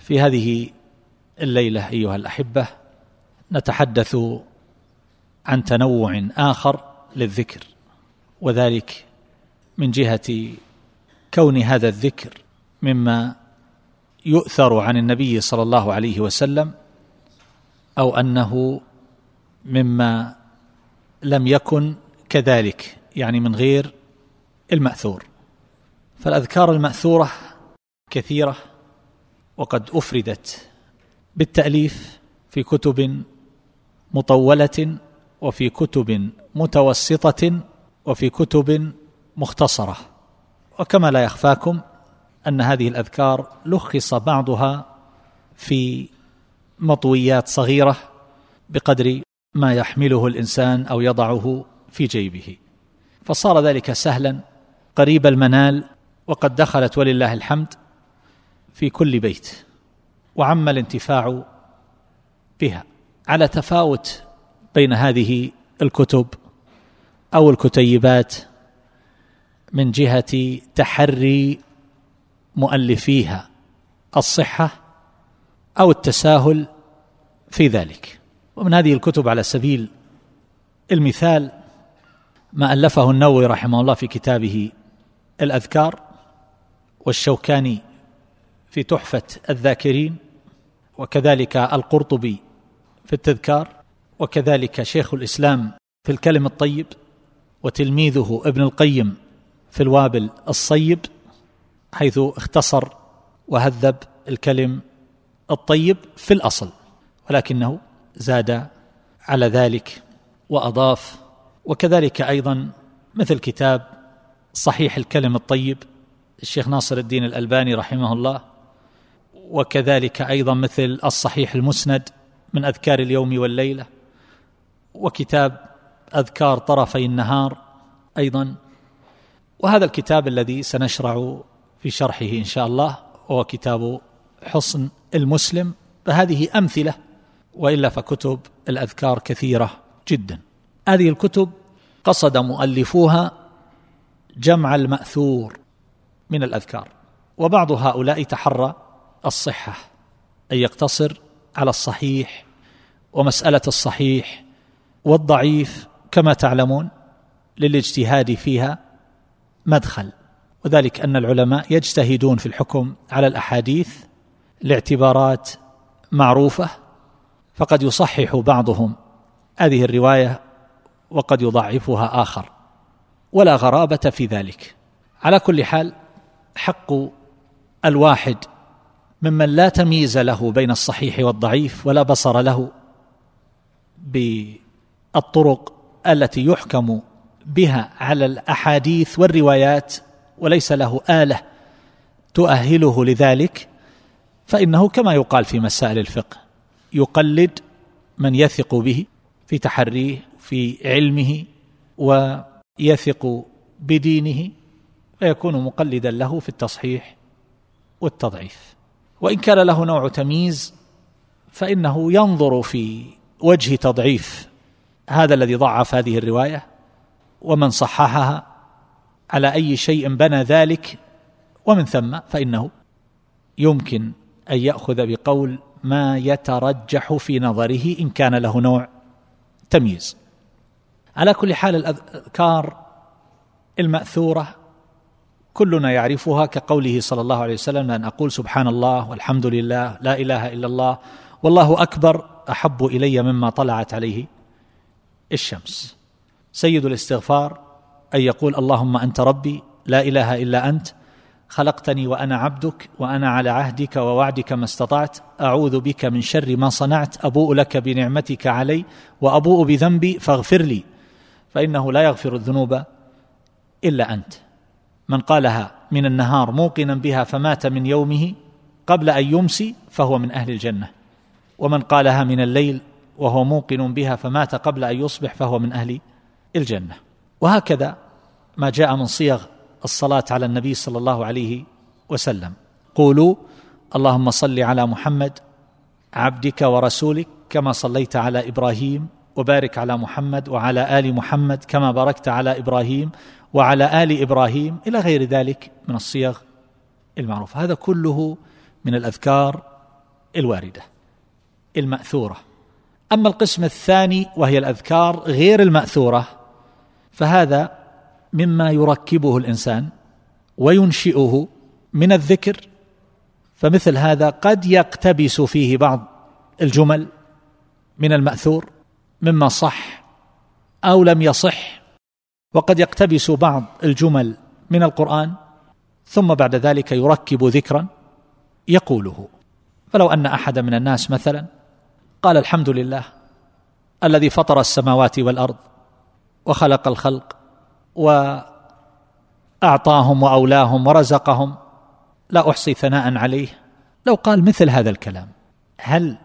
في هذه الليلة أيها الأحبة نتحدث عن تنوع آخر للذكر وذلك من جهة كون هذا الذكر مما يؤثر عن النبي صلى الله عليه وسلم أو أنه مما لم يكن كذلك يعني من غير المأثور. فالأذكار المأثورة كثيرة وقد أفردت بالتأليف في كتب مطولة وفي كتب متوسطة وفي كتب مختصرة. وكما لا يخفاكم أن هذه الأذكار لخص بعضها في مطويات صغيرة بقدر ما يحمله الإنسان أو يضعه في جيبه. فصار ذلك سهلا قريب المنال وقد دخلت ولله الحمد في كل بيت وعم الانتفاع بها. على تفاوت بين هذه الكتب أو الكتيبات من جهة تحري مؤلفيها الصحة أو التساهل في ذلك. ومن هذه الكتب على سبيل المثال ما ألفه النووي رحمه الله في كتابه الأذكار والشوكاني في تحفة الذاكرين وكذلك القرطبي في التذكار وكذلك شيخ الإسلام في الكلم الطيب وتلميذه ابن القيم في الوابل الصيب حيث اختصر وهذب الكلم الطيب في الأصل ولكنه زاد على ذلك وأضاف وكذلك أيضا مثل كتاب صحيح الكلم الطيب الشيخ ناصر الدين الألباني رحمه الله وكذلك أيضا مثل الصحيح المسند من أذكار اليوم والليلة وكتاب أذكار طرفي النهار أيضا. وهذا الكتاب الذي سنشرع في شرحه إن شاء الله هو كتاب حصن المسلم فهذه أمثلة وإلا فكتب الأذكار كثيرة جدا. هذه الكتب قصد مؤلفوها جمع المأثور من الأذكار وبعض هؤلاء تحرى الصحة أن يقتصر على الصحيح ومسألة الصحيح والضعيف كما تعلمون للاجتهاد فيها مدخل. وذلك أن العلماء يجتهدون في الحكم على الأحاديث لاعتبارات معروفة فقد يصحح بعضهم هذه الرواية وقد يضعفها آخر. ولا غرابة في ذلك. على كل حال حق الواحد ممن لا تمييز له بين الصحيح والضعيف ولا بصر له بالطرق التي يحكم بها على الأحاديث والروايات وليس له آلة تؤهله لذلك فإنه كما يقال في مسائل الفقه يقلد من يثق به في تحريه في علمه ويثق بدينه فيكون مقلدا له في التصحيح والتضعيف. وإن كان له نوع تمييز فإنه ينظر في وجه تضعيف. هذا الذي ضعف هذه الرواية ومن صححها على أي شيء بنى ذلك ومن ثم فإنه يمكن أن يأخذ بقول ما يترجح في نظره إن كان له نوع تمييز. على كل حال الأذكار المأثورة كلنا يعرفها كقوله صلى الله عليه وسلم أن أقول سبحان الله والحمد لله لا إله إلا الله والله أكبر أحب إلي مما طلعت عليه الشمس. سيد الاستغفار أن يقول اللهم أنت ربي لا إله إلا أنت خلقتني وأنا عبدك وأنا على عهدك ووعدك ما استطعت أعوذ بك من شر ما صنعت أبوء لك بنعمتك علي وأبوء بذنبي فاغفر لي فإنه لا يغفر الذنوب إلا أنت. من قالها من النهار موقنا بها فمات من يومه قبل أن يمسي فهو من أهل الجنة. ومن قالها من الليل وهو موقن بها فمات قبل أن يصبح فهو من أهل الجنة. وهكذا ما جاء من صيغ الصلاة على النبي صلى الله عليه وسلم. قولوا اللهم صل على محمد عبدك ورسولك كما صليت على إبراهيم وبارك على محمد وعلى آل محمد كما باركت على إبراهيم وعلى آل إبراهيم إلى غير ذلك من الصيغ المعروفة. هذا كله من الأذكار الواردة المأثورة. أما القسم الثاني وهي الأذكار غير المأثورة فهذا مما يركبه الإنسان وينشئه من الذكر فمثل هذا قد يقتبس فيه بعض الجمل من المأثور. مما صح أو لم يصح. وقد يقتبس بعض الجمل من القرآن ثم بعد ذلك يركب ذكرا يقوله. فلو أن أحد من الناس مثلا قال الحمد لله الذي فطر السماوات والأرض وخلق الخلق وأعطاهم وأولاهم ورزقهم لا أحصي ثناء عليه. لو قال مثل هذا الكلام هل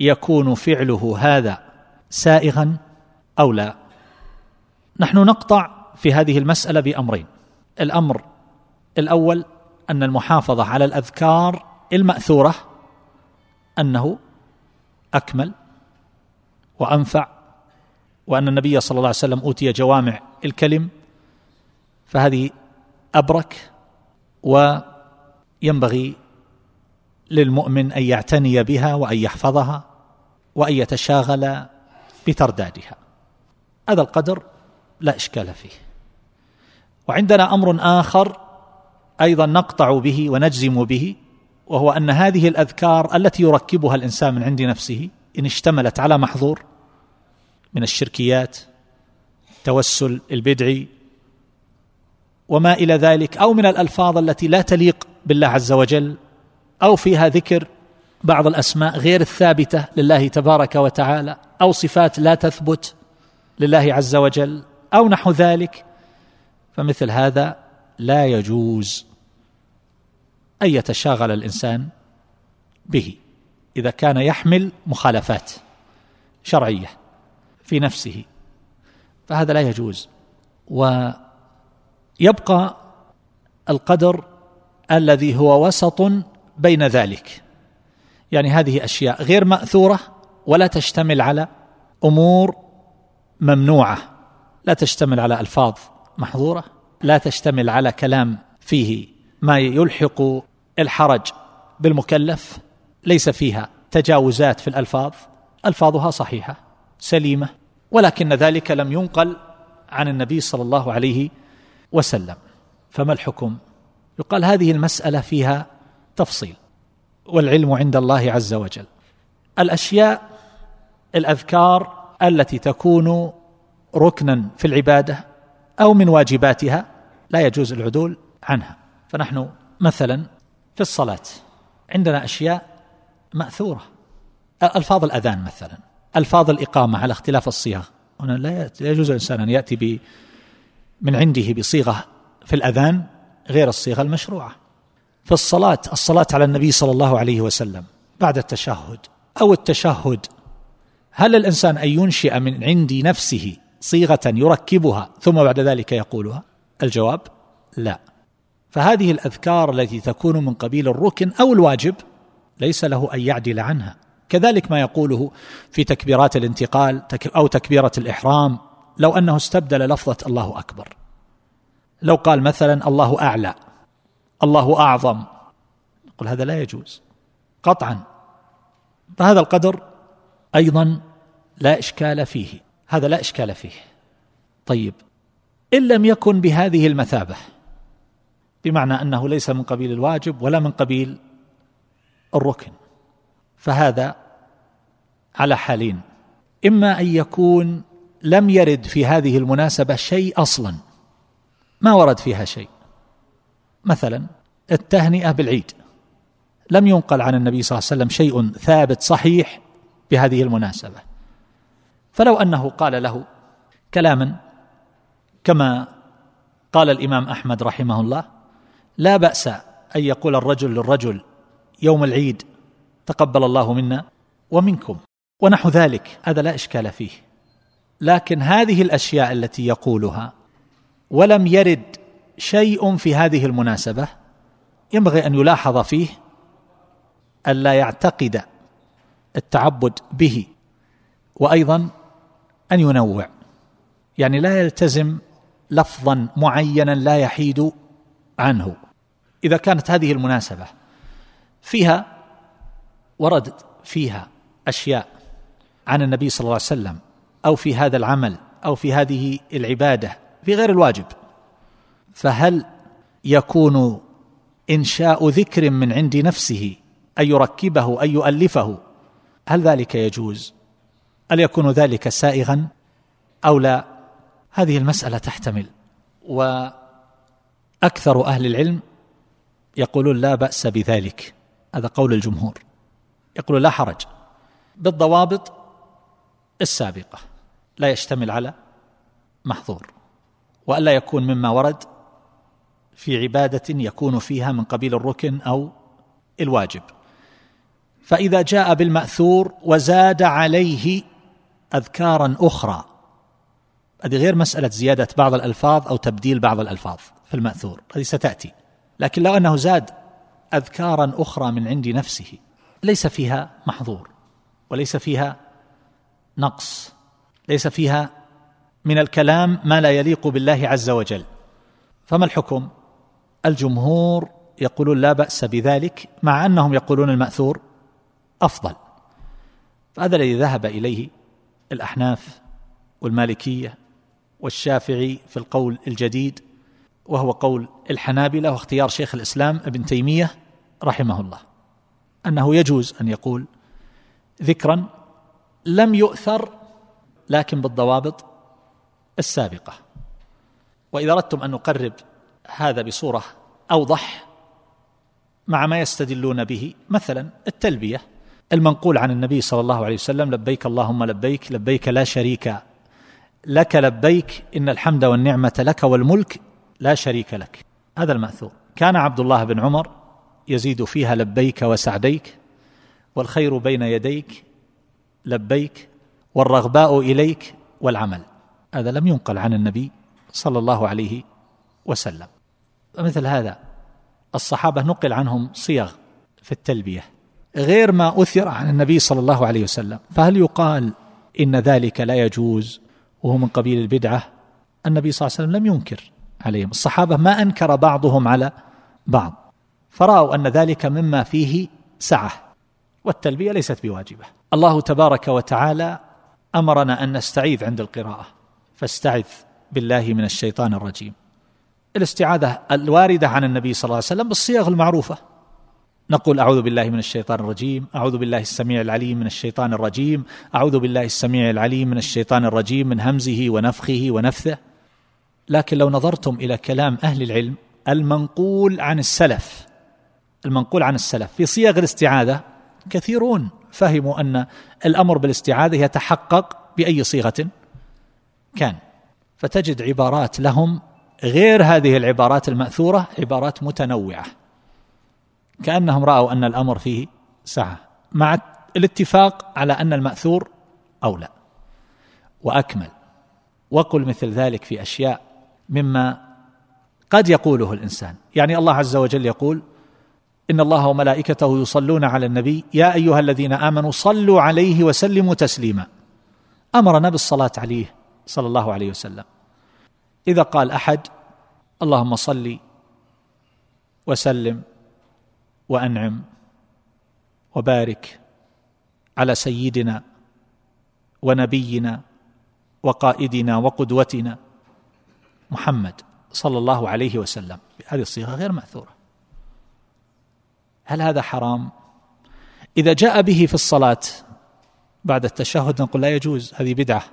يكون فعله هذا سائغا أو لا. نحن نقطع في هذه المسألة بأمرين. الأمر الأول أن المحافظة على الأذكار المأثورة أنه أكمل وأنفع وأن النبي صلى الله عليه وسلم أوتي جوامع الكلم فهذه أبرك وينبغي للمؤمن أن يعتني بها وأن يحفظها وأن يتشاغل بتردادها هذا القدر لا إشكال فيه. وعندنا أمر آخر أيضا نقطع به ونجزم به وهو أن هذه الأذكار التي يركبها الإنسان من عند نفسه إن اشتملت على محظور من الشركيات توسل البدعي وما إلى ذلك أو من الألفاظ التي لا تليق بالله عز وجل أو فيها ذكر بعض الأسماء غير الثابتة لله تبارك وتعالى أو صفات لا تثبت لله عز وجل أو نحو ذلك. فمثل هذا لا يجوز أن يتشاغل الإنسان به إذا كان يحمل مخالفات شرعية في نفسه. فهذا لا يجوز. ويبقى القدر الذي هو وسط بين ذلك. يعني هذه أشياء غير مأثورة ولا تشتمل على أمور ممنوعة لا تشتمل على ألفاظ محظورة لا تشتمل على كلام فيه ما يلحق الحرج بالمكلف ليس فيها تجاوزات في الألفاظ ألفاظها صحيحة سليمة ولكن ذلك لم ينقل عن النبي صلى الله عليه وسلم. فما الحكم؟ يقال هذه المسألة فيها تفصيل. والعلم عند الله عز وجل. الأشياء الأذكار التي تكون ركنا في العبادة أو من واجباتها لا يجوز العدول عنها. فنحن مثلا في الصلاة عندنا أشياء مأثورة. ألفاظ الأذان مثلا ألفاظ الإقامة على اختلاف الصيغ هنا لا يجوز الإنسان أن يأتي من عنده بصيغة في الأذان غير الصيغه المشروعة. في الصلاة الصلاة على النبي صلى الله عليه وسلم بعد التشهد أو التشهد. هل الإنسان أن ينشئ من عند نفسه صيغة يركبها ثم بعد ذلك يقولها؟ الجواب لا. فهذه الأذكار التي تكون من قبيل الركن أو الواجب ليس له أن يعدل عنها. كذلك ما يقوله في تكبيرات الانتقال أو تكبيرة الإحرام لو أنه استبدل لفظة الله أكبر. لو قال مثلا الله أعلى. الله أعظم. نقول هذا لا يجوز. قطعا. فهذا القدر أيضا لا إشكال فيه. هذا لا إشكال فيه. طيب. إن لم يكن بهذه المثابة بمعنى أنه ليس من قبيل الواجب ولا من قبيل الركن فهذا على حالين. إما أن يكون لم يرد في هذه المناسبة شيء أصلا. ما ورد فيها شيء. مثلا التهنئة بالعيد. لم ينقل عن النبي صلى الله عليه وسلم شيء ثابت صحيح بهذه المناسبة. فلو أنه قال له كلاما كما قال الإمام أحمد رحمه الله لا بأس أن يقول الرجل للرجل يوم العيد تقبل الله منا ومنكم ونحو ذلك. هذا لا إشكال فيه. لكن هذه الأشياء التي يقولها ولم يرد شيء في هذه المناسبة ينبغي أن يلاحظ فيه الا يعتقد التعبد به وأيضا أن ينوع. يعني لا يلتزم لفظا معينا لا يحيد عنه. إذا كانت هذه المناسبة فيها ورد فيها أشياء عن النبي صلى الله عليه وسلم أو في هذا العمل أو في هذه العبادة في غير الواجب. فهل يكون إنشاء ذكر من عند نفسه أن يركبه أن يؤلفه؟ هل ذلك يجوز؟ هل يكون ذلك سائغا أو لا؟ هذه المسألة تحتمل. وأكثر أهل العلم يقولون لا بأس بذلك. هذا قول الجمهور. يقول لا حرج. بالضوابط السابقة. لا يشتمل على محظور. وألا يكون مما ورد في عبادة يكون فيها من قبيل الركن أو الواجب. فإذا جاء بالمأثور وزاد عليه أذكارا أخرى. هذه غير مسألة زيادة بعض الألفاظ أو تبديل بعض الألفاظ في المأثور هذه ستأتي. لكن لو أنه زاد أذكارا أخرى من عند نفسه ليس فيها محظور وليس فيها نقص ليس فيها من الكلام ما لا يليق بالله عز وجل. فما الحكم؟ الجمهور يقولون لا بأس بذلك مع أنهم يقولون المأثور أفضل. فهذا الذي ذهب إليه الأحناف والمالكية والشافعي في القول الجديد وهو قول الحنابلة واختيار شيخ الإسلام ابن تيمية رحمه الله. أنه يجوز أن يقول ذكرا لم يؤثر لكن بالضوابط السابقة. وإذا أردتم أن نقرب هذا بصورة أوضح مع ما يستدلون به. مثلا التلبية. المنقول عن النبي صلى الله عليه وسلم لبيك اللهم لبيك لبيك لا شريك لك لبيك إن الحمد والنعمة لك والملك لا شريك لك. هذا المأثور. كان عبد الله بن عمر يزيد فيها لبيك وسعديك والخير بين يديك لبيك والرغباء إليك والعمل. هذا لم ينقل عن النبي صلى الله عليه وسلم. مثل هذا. الصحابة نقل عنهم صيغ في التلبية غير ما أثر عن النبي صلى الله عليه وسلم. فهل يقال إن ذلك لا يجوز وهو من قبيل البدعة؟ النبي صلى الله عليه وسلم لم ينكر عليهم. الصحابة ما أنكر بعضهم على بعض فرأوا أن ذلك مما فيه سعة والتلبية ليست بواجبة. الله تبارك وتعالى أمرنا أن نستعيذ عند القراءة. فاستعذ بالله من الشيطان الرجيم. الاستعاذة الواردة عن النبي صلى الله عليه وسلم بالصيغ المعروفة. نقول أعوذ بالله من الشيطان الرجيم أعوذ بالله السميع العليم من الشيطان الرجيم أعوذ بالله السميع العليم من الشيطان الرجيم من همزه ونفخه ونفثه. لكن لو نظرتم إلى كلام أهل العلم المنقول عن السلف المنقول عن السلف في صيغ الاستعاذة كثيرون فهموا أن الأمر بالاستعاذة يتحقق بأي صيغة كان. فتجد عبارات لهم غير هذه العبارات المأثورة عبارات متنوعة. كأنهم رأوا أن الأمر فيه سعة مع الاتفاق على أن المأثور أولى وأكمل. وقل مثل ذلك في أشياء مما قد يقوله الإنسان. يعني الله عز وجل يقول إن الله وملائكته يصلون على النبي يا أيها الذين آمنوا صلوا عليه وسلموا تسليما. أمرنا بالصلاة عليه صلى الله عليه وسلم. إذا قال أحد اللهم صل وسلم وأنعم وبارك على سيدنا ونبينا وقائدنا وقدوتنا محمد صلى الله عليه وسلم. هذه الصيغة غير ماثوره هل هذا حرام؟ إذا جاء به في الصلاة بعد التشهد نقول لا يجوز هذه بدعة.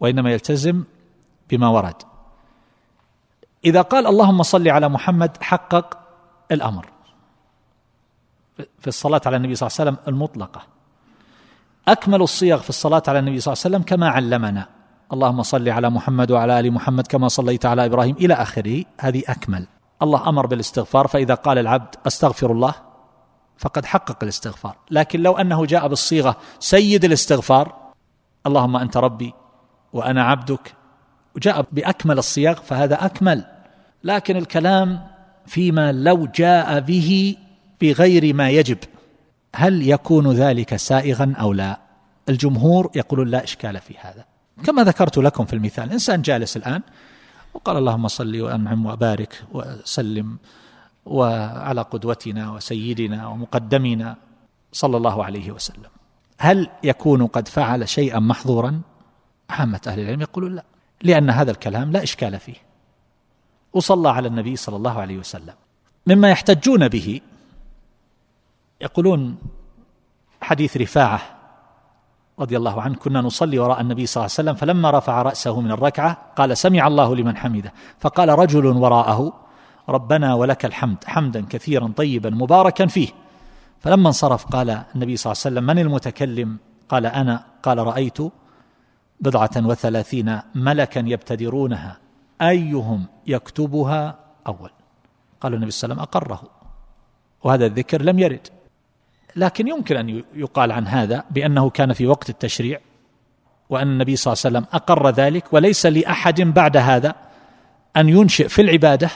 وإنما يلتزم بما ورد. إذا قال اللهم صل على محمد حقق الأمر. في الصلاة على النبي صلى الله عليه وسلم المطلقة. أكمل الصيغ في الصلاة على النبي صلى الله عليه وسلم كما علمنا. اللهم صل على محمد وعلى آل محمد كما صليت على إبراهيم. إلى آخره هذه أكمل. الله أمر بالاستغفار فإذا قال العبد أستغفر الله فقد حقق الاستغفار. لكن لو أنه جاء بالصيغة سيد الاستغفار اللهم أنت ربي وأنا عبدك وجاء بأكمل الصياغ فهذا أكمل. لكن الكلام فيما لو جاء به بغير ما يجب. هل يكون ذلك سائغا أو لا؟ الجمهور يقولون لا إشكال في هذا. كما ذكرت لكم في المثال إنسان جالس الآن وقال اللهم صل وأنعم وبارك وسلم وعلى قدوتنا وسيدنا ومقدمنا صلى الله عليه وسلم. هل يكون قد فعل شيئا محظورا؟ عامه أهل العلم يقولون لا. لأن هذا الكلام لا إشكال فيه. وصلى على النبي صلى الله عليه وسلم. مما يحتجون به يقولون حديث رفاعة رضي الله عنه كنا نصلي وراء النبي صلى الله عليه وسلم فلما رفع رأسه من الركعة قال سمع الله لمن حمده. فقال رجل وراءه ربنا ولك الحمد حمدا كثيرا طيبا مباركا فيه. فلما انصرف قال النبي صلى الله عليه وسلم من المتكلم؟ قال أنا. قال رأيت. بضعة وثلاثين ملكا يبتدرونها أيهم يكتبها أول؟ قال النبي صلى الله عليه وسلم أقره. وهذا الذكر لم يرد. لكن يمكن أن يقال عن هذا بأنه كان في وقت التشريع وأن النبي صلى الله عليه وسلم أقر ذلك وليس لأحد بعد هذا أن ينشئ في العبادة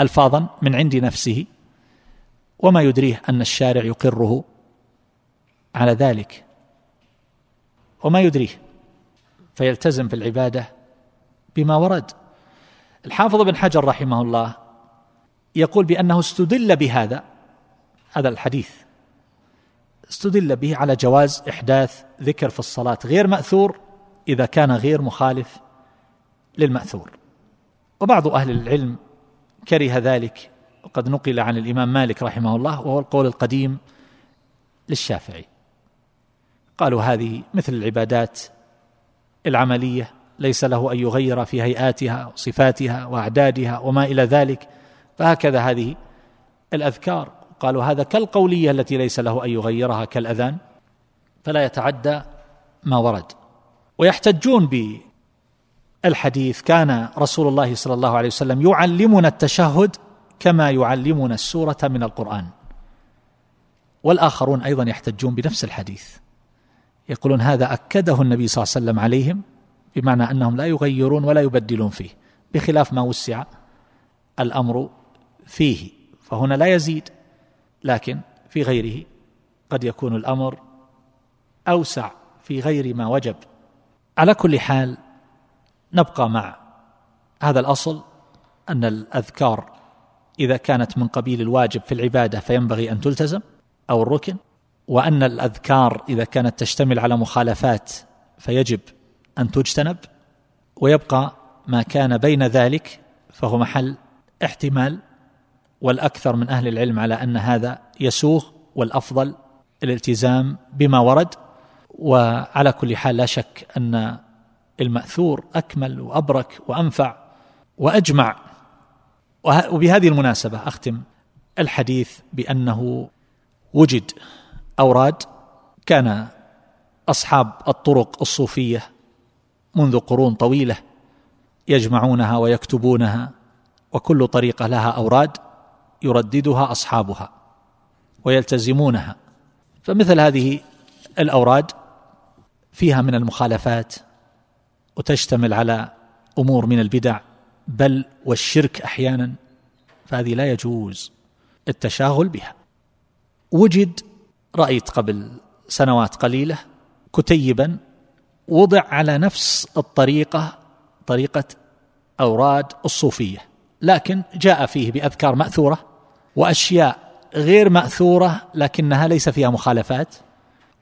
الفاظا من عند نفسه وما يدريه أن الشارع يقره على ذلك. وما يدريه فيلتزم في العبادة بما ورد. الحافظ بن حجر رحمه الله يقول بأنه استدل بهذا هذا الحديث. استدل به على جواز إحداث ذكر في الصلاة غير مأثور إذا كان غير مخالف للمأثور. وبعض أهل العلم كره ذلك وقد نقل عن الإمام مالك رحمه الله وهو القول القديم للشافعي. قالوا هذه مثل العبادات العملية ليس له أن يغير في هيئاتها وصفاتها وأعدادها وما إلى ذلك. فهكذا هذه الأذكار. قالوا هذا كالقولية التي ليس له أن يغيرها كالأذان فلا يتعدى ما ورد. ويحتجون بالحديث كان رسول الله صلى الله عليه وسلم يعلمنا التشهد كما يعلمنا السورة من القرآن. والآخرون أيضا يحتجون بنفس الحديث. يقولون هذا أكده النبي صلى الله عليه وسلم عليهم بمعنى أنهم لا يغيرون ولا يبدلون فيه بخلاف ما وسع الأمر فيه فهنا لا يزيد لكن في غيره قد يكون الأمر أوسع في غير ما وجب. على كل حال نبقى مع هذا الأصل أن الأذكار إذا كانت من قبيل الواجب في العبادة فينبغي أن تلتزم أو الركن. وأن الأذكار إذا كانت تشتمل على مخالفات فيجب أن تجتنب ويبقى ما كان بين ذلك فهو محل احتمال والأكثر من أهل العلم على أن هذا يسوغ والأفضل الالتزام بما ورد. وعلى كل حال لا شك أن المأثور أكمل وأبرك وأنفع وأجمع. وبهذه المناسبة أختم الحديث بأنه وجد. اوراد كان أصحاب الطرق الصوفية منذ قرون طويلة يجمعونها ويكتبونها وكل طريقة لها أوراد يرددها أصحابها ويلتزمونها. فمثل هذه الأوراد فيها من المخالفات وتشتمل على أمور من البدع بل والشرك أحيانا فهذه لا يجوز التشاغل بها. وجد رأيت قبل سنوات قليلة كتيبا وضع على نفس الطريقة طريقة أوراد الصوفية لكن جاء فيه بأذكار مأثورة وأشياء غير مأثورة لكنها ليس فيها مخالفات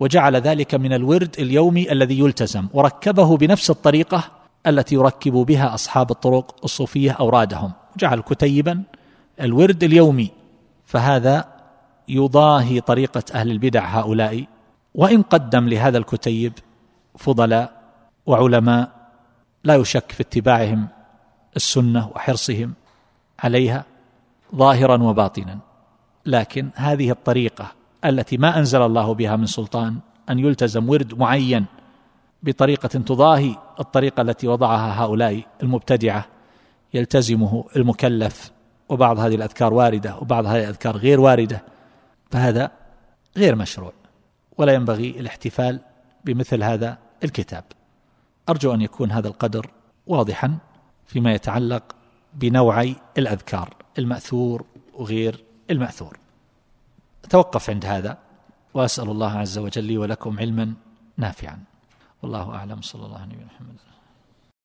وجعل ذلك من الورد اليومي الذي يلتزم وركبه بنفس الطريقة التي يركب بها أصحاب الطرق الصوفية أورادهم. جعل كتيبا الورد اليومي فهذا يضاهي طريقة أهل البدع هؤلاء وإن قدم لهذا الكتيب فضلاء وعلماء لا يشك في اتباعهم السنة وحرصهم عليها ظاهرا وباطنا. لكن هذه الطريقة التي ما أنزل الله بها من سلطان أن يلتزم ورد معين بطريقة تضاهي الطريقة التي وضعها هؤلاء المبتدعة يلتزمه المكلف وبعض هذه الأذكار واردة وبعض هذه الأذكار غير واردة. فهذا غير مشروع ولا ينبغي الاحتفال بمثل هذا الكتاب. أرجو أن يكون هذا القدر واضحا فيما يتعلق بنوعي الأذكار المأثور وغير المأثور. توقف عند هذا وأسأل الله عز وجل لي ولكم علما نافعا. والله أعلم. صلى الله عليه وسلم